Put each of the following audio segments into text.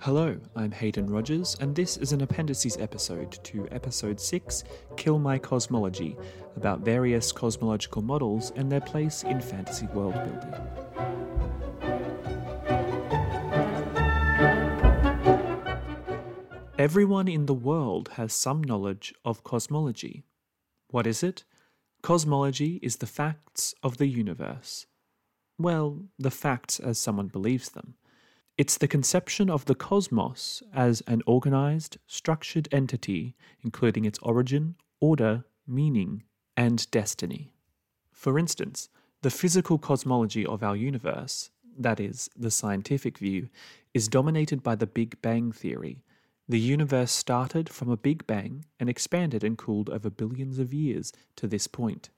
Hello, I'm Hayden Rodgers, and this is an appendices episode to Episode 6, Kill My Cosmology, about various cosmological models and their place in fantasy world building. Everyone in the world has some knowledge of cosmology. What is it? Cosmology is the facts of the universe. Well, the facts as someone believes them. It's the conception of the cosmos as an organized, structured entity, including its origin, order, meaning, and destiny. For instance, the physical cosmology of our universe, that is, the scientific view, is dominated by the Big Bang theory. The universe started from a Big Bang and expanded and cooled over billions of years to this point.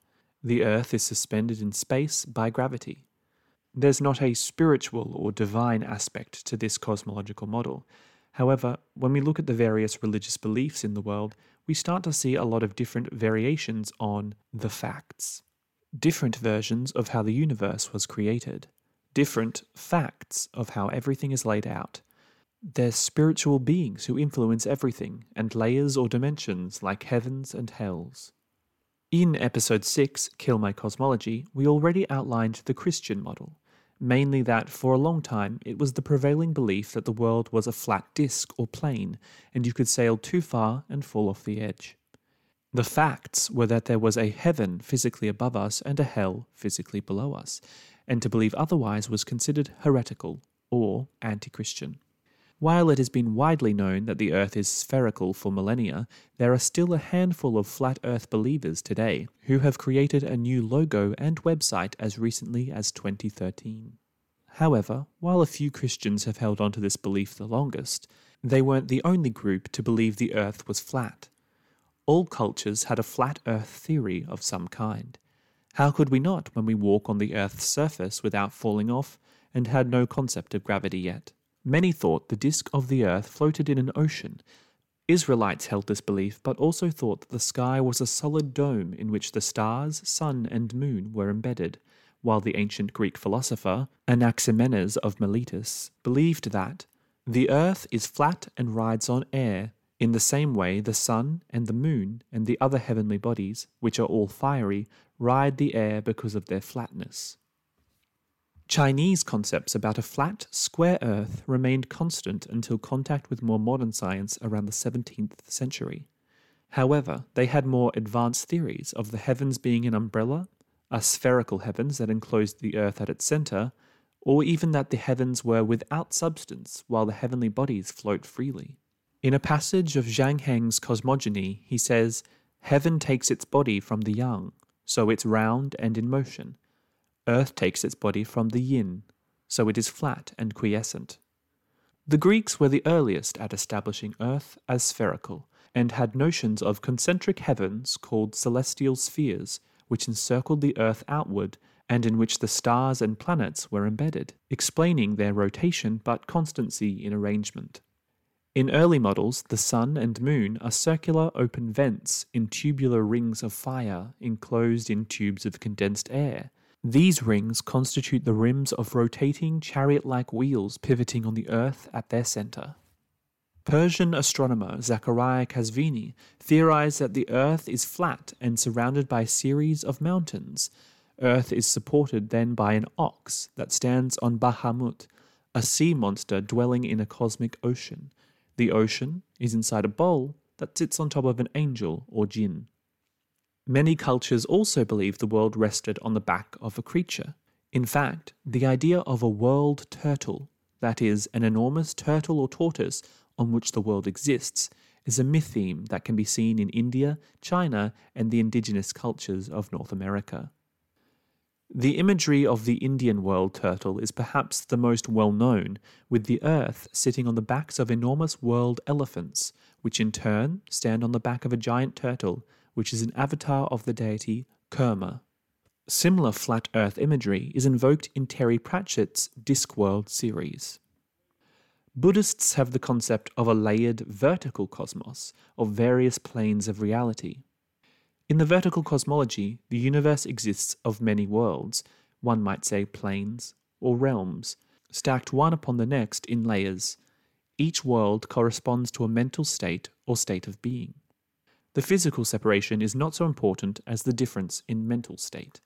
The Earth is suspended in space by gravity. There's not a spiritual or divine aspect to this cosmological model. However, when we look at the various religious beliefs in the world, we start to see a lot of different variations on the facts. Different versions of how the universe was created. Different facts of how everything is laid out. There's spiritual beings who influence everything, and layers or dimensions like heavens and hells. In episode 6, Kill My Cosmology, we already outlined the Christian model, mainly that for a long time it was the prevailing belief that the world was a flat disk or plane, and you could sail too far and fall off the edge. The facts were that there was a heaven physically above us and a hell physically below us, and to believe otherwise was considered heretical or anti Christian. While it has been widely known that the Earth is spherical for millennia, there are still a handful of flat Earth believers today who have created a new logo and website as recently as 2013. However, while a few Christians have held on to this belief the longest, they weren't the only group to believe the Earth was flat. All cultures had a flat Earth theory of some kind. How could we not when we walk on the Earth's surface without falling off and had no concept of gravity yet? Many thought the disk of the earth floated in an ocean. Israelites held this belief, but also thought that the sky was a solid dome in which the stars, sun, and moon were embedded, while the ancient Greek philosopher Anaximenes of Miletus believed that the earth is flat and rides on air, in the same way the sun and the moon and the other heavenly bodies, which are all fiery, ride the air because of their flatness. Chinese concepts about a flat, square Earth remained constant until contact with more modern science around the 17th century. However, they had more advanced theories of the heavens being an umbrella, a spherical heavens that enclosed the Earth at its center, or even that the heavens were without substance while the heavenly bodies float freely. In a passage of Zhang Heng's Cosmogony, he says, Heaven takes its body from the yang, so it's round and in motion Earth takes its body from the yin, so it is flat and quiescent. The Greeks were the earliest at establishing Earth as spherical, and had notions of concentric heavens called celestial spheres, which encircled the Earth outward and in which the stars and planets were embedded, explaining their rotation but constancy in arrangement. In early models, the Sun and Moon are circular open vents in tubular rings of fire enclosed in tubes of condensed air, these rings constitute the rims of rotating chariot like wheels pivoting on the Earth at their center. Persian astronomer Zachariah Kazvini theorized that the Earth is flat and surrounded by a series of mountains. Earth is supported then by an ox that stands on Bahamut, a sea monster dwelling in a cosmic ocean. The ocean is inside a bowl that sits on top of an angel or jinn. Many cultures also believe the world rested on the back of a creature. In fact, the idea of a world turtle, that is, an enormous turtle or tortoise on which the world exists, is a myth theme that can be seen in India, China, and the indigenous cultures of North America. The imagery of the Indian world turtle is perhaps the most well known, with the earth sitting on the backs of enormous world elephants, which in turn stand on the back of a giant turtle, which is an avatar of the deity Kurma. Similar flat earth imagery is invoked in Terry Pratchett's Discworld series. Buddhists have the concept of a layered vertical cosmos of various planes of reality. In the vertical cosmology, the universe exists of many worlds, one might say planes or realms, stacked one upon the next in layers. Each world corresponds to a mental state or state of being. The physical separation is not so important as the difference in mental state.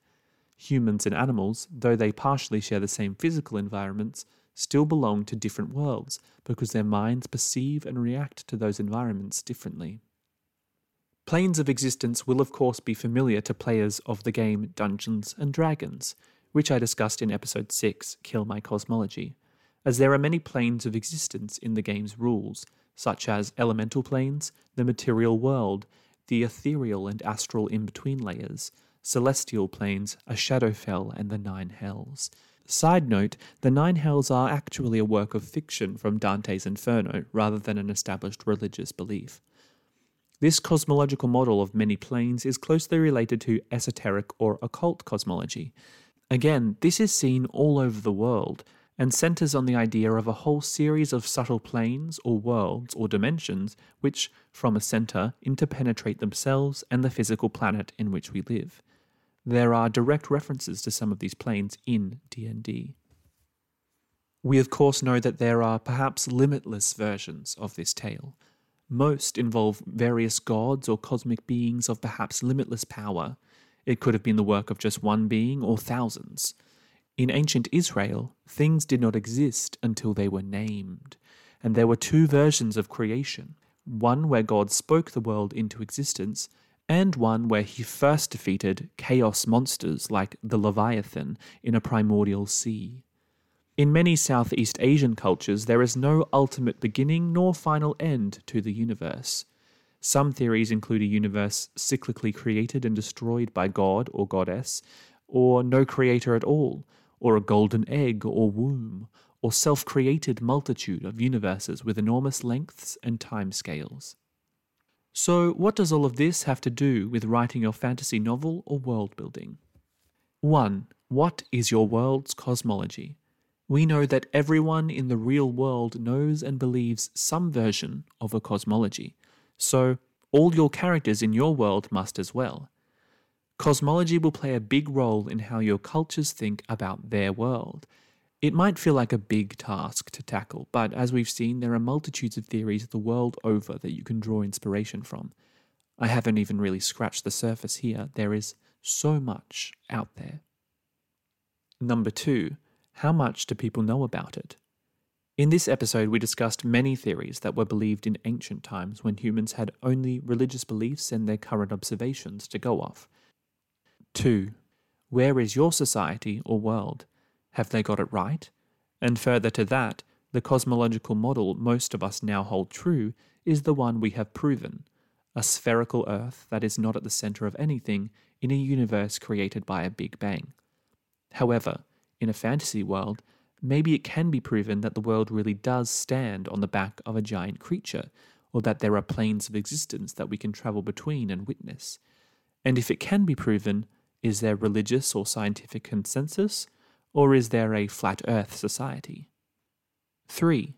Humans and animals, though they partially share the same physical environments, still belong to different worlds because their minds perceive and react to those environments differently. Planes of existence will, of course, be familiar to players of the game Dungeons and Dragons, which I discussed in episode 6, Kill My Cosmology, as there are many planes of existence in the game's rules, such as elemental planes, the material world, the ethereal and astral in between layers, celestial planes, a Shadowfell, and the Nine Hells. Side note, the Nine Hells are actually a work of fiction from Dante's Inferno rather than an established religious belief. This cosmological model of many planes is closely related to esoteric or occult cosmology. Again, this is seen all over the world and centers on the idea of a whole series of subtle planes or worlds or dimensions which, from a center, interpenetrate themselves and the physical planet in which we live. There are direct references to some of these planes in D&D. We of course know that there are perhaps limitless versions of this tale. Most involve various gods or cosmic beings of perhaps limitless power. It could have been the work of just one being or thousands. In ancient Israel, things did not exist until they were named, and there were two versions of creation one where God spoke the world into existence, and one where he first defeated chaos monsters like the Leviathan in a primordial sea. In many Southeast Asian cultures, there is no ultimate beginning nor final end to the universe. Some theories include a universe cyclically created and destroyed by God or Goddess, or no creator at all, or a golden egg or womb, or self created multitude of universes with enormous lengths and time scales. So, what does all of this have to do with writing your fantasy novel or world building? 1. What is your world's cosmology? We know that everyone in the real world knows and believes some version of a cosmology, so all your characters in your world must as well. Cosmology will play a big role in how your cultures think about their world, it might feel like a big task to tackle, but as we've seen, there are multitudes of theories the world over that you can draw inspiration from. I haven't even really scratched the surface here, there is so much out there. Number two, how much do people know about it? In this episode, we discussed many theories that were believed in ancient times when humans had only religious beliefs and their current observations to go off. 2. Where is your society or world? Have they got it right? And further to that, the cosmological model most of us now hold true is the one we have proven a spherical Earth that is not at the center of anything in a universe created by a Big Bang. However, in a fantasy world, maybe it can be proven that the world really does stand on the back of a giant creature, or that there are planes of existence that we can travel between and witness. And if it can be proven, is there religious or scientific consensus? Or is there a flat earth society? 3.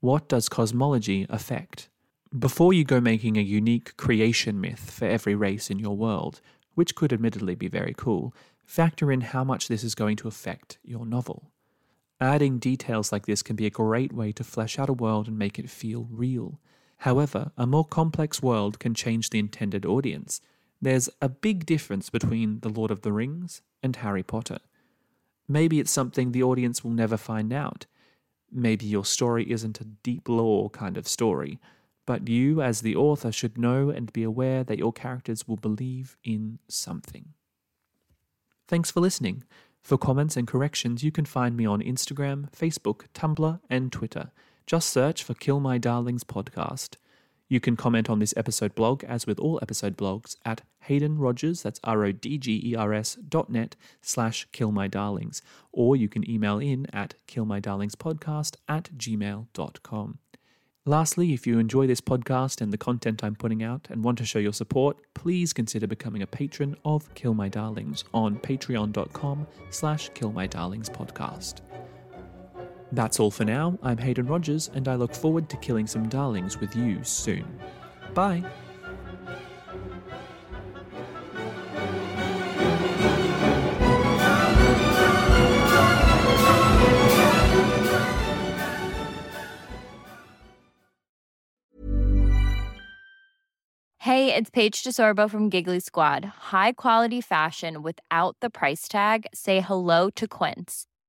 What does cosmology affect? Before you go making a unique creation myth for every race in your world, which could admittedly be very cool, factor in how much this is going to affect your novel. Adding details like this can be a great way to flesh out a world and make it feel real. However, a more complex world can change the intended audience. There's a big difference between The Lord of the Rings and Harry Potter. Maybe it's something the audience will never find out. Maybe your story isn't a deep lore kind of story, but you, as the author, should know and be aware that your characters will believe in something. Thanks for listening. For comments and corrections, you can find me on Instagram, Facebook, Tumblr, and Twitter. Just search for Kill My Darlings podcast. You can comment on this episode blog, as with all episode blogs, at Hayden Rodgers, that's R-O-D-G-E-R-S dot net slash kill my darlings, or you can email in at killmydarlingspodcast at gmail.com. Lastly, if you enjoy this podcast and the content I'm putting out and want to show your support, please consider becoming a patron of Kill My Darlings on patreon.com slash killmydarlingspodcast. That's all for now. I'm Hayden Rodgers, and I look forward to killing some darlings with you soon. Bye. Hey, it's Paige DeSorbo from Giggly Squad. High quality fashion without the price tag. Say hello to Quince.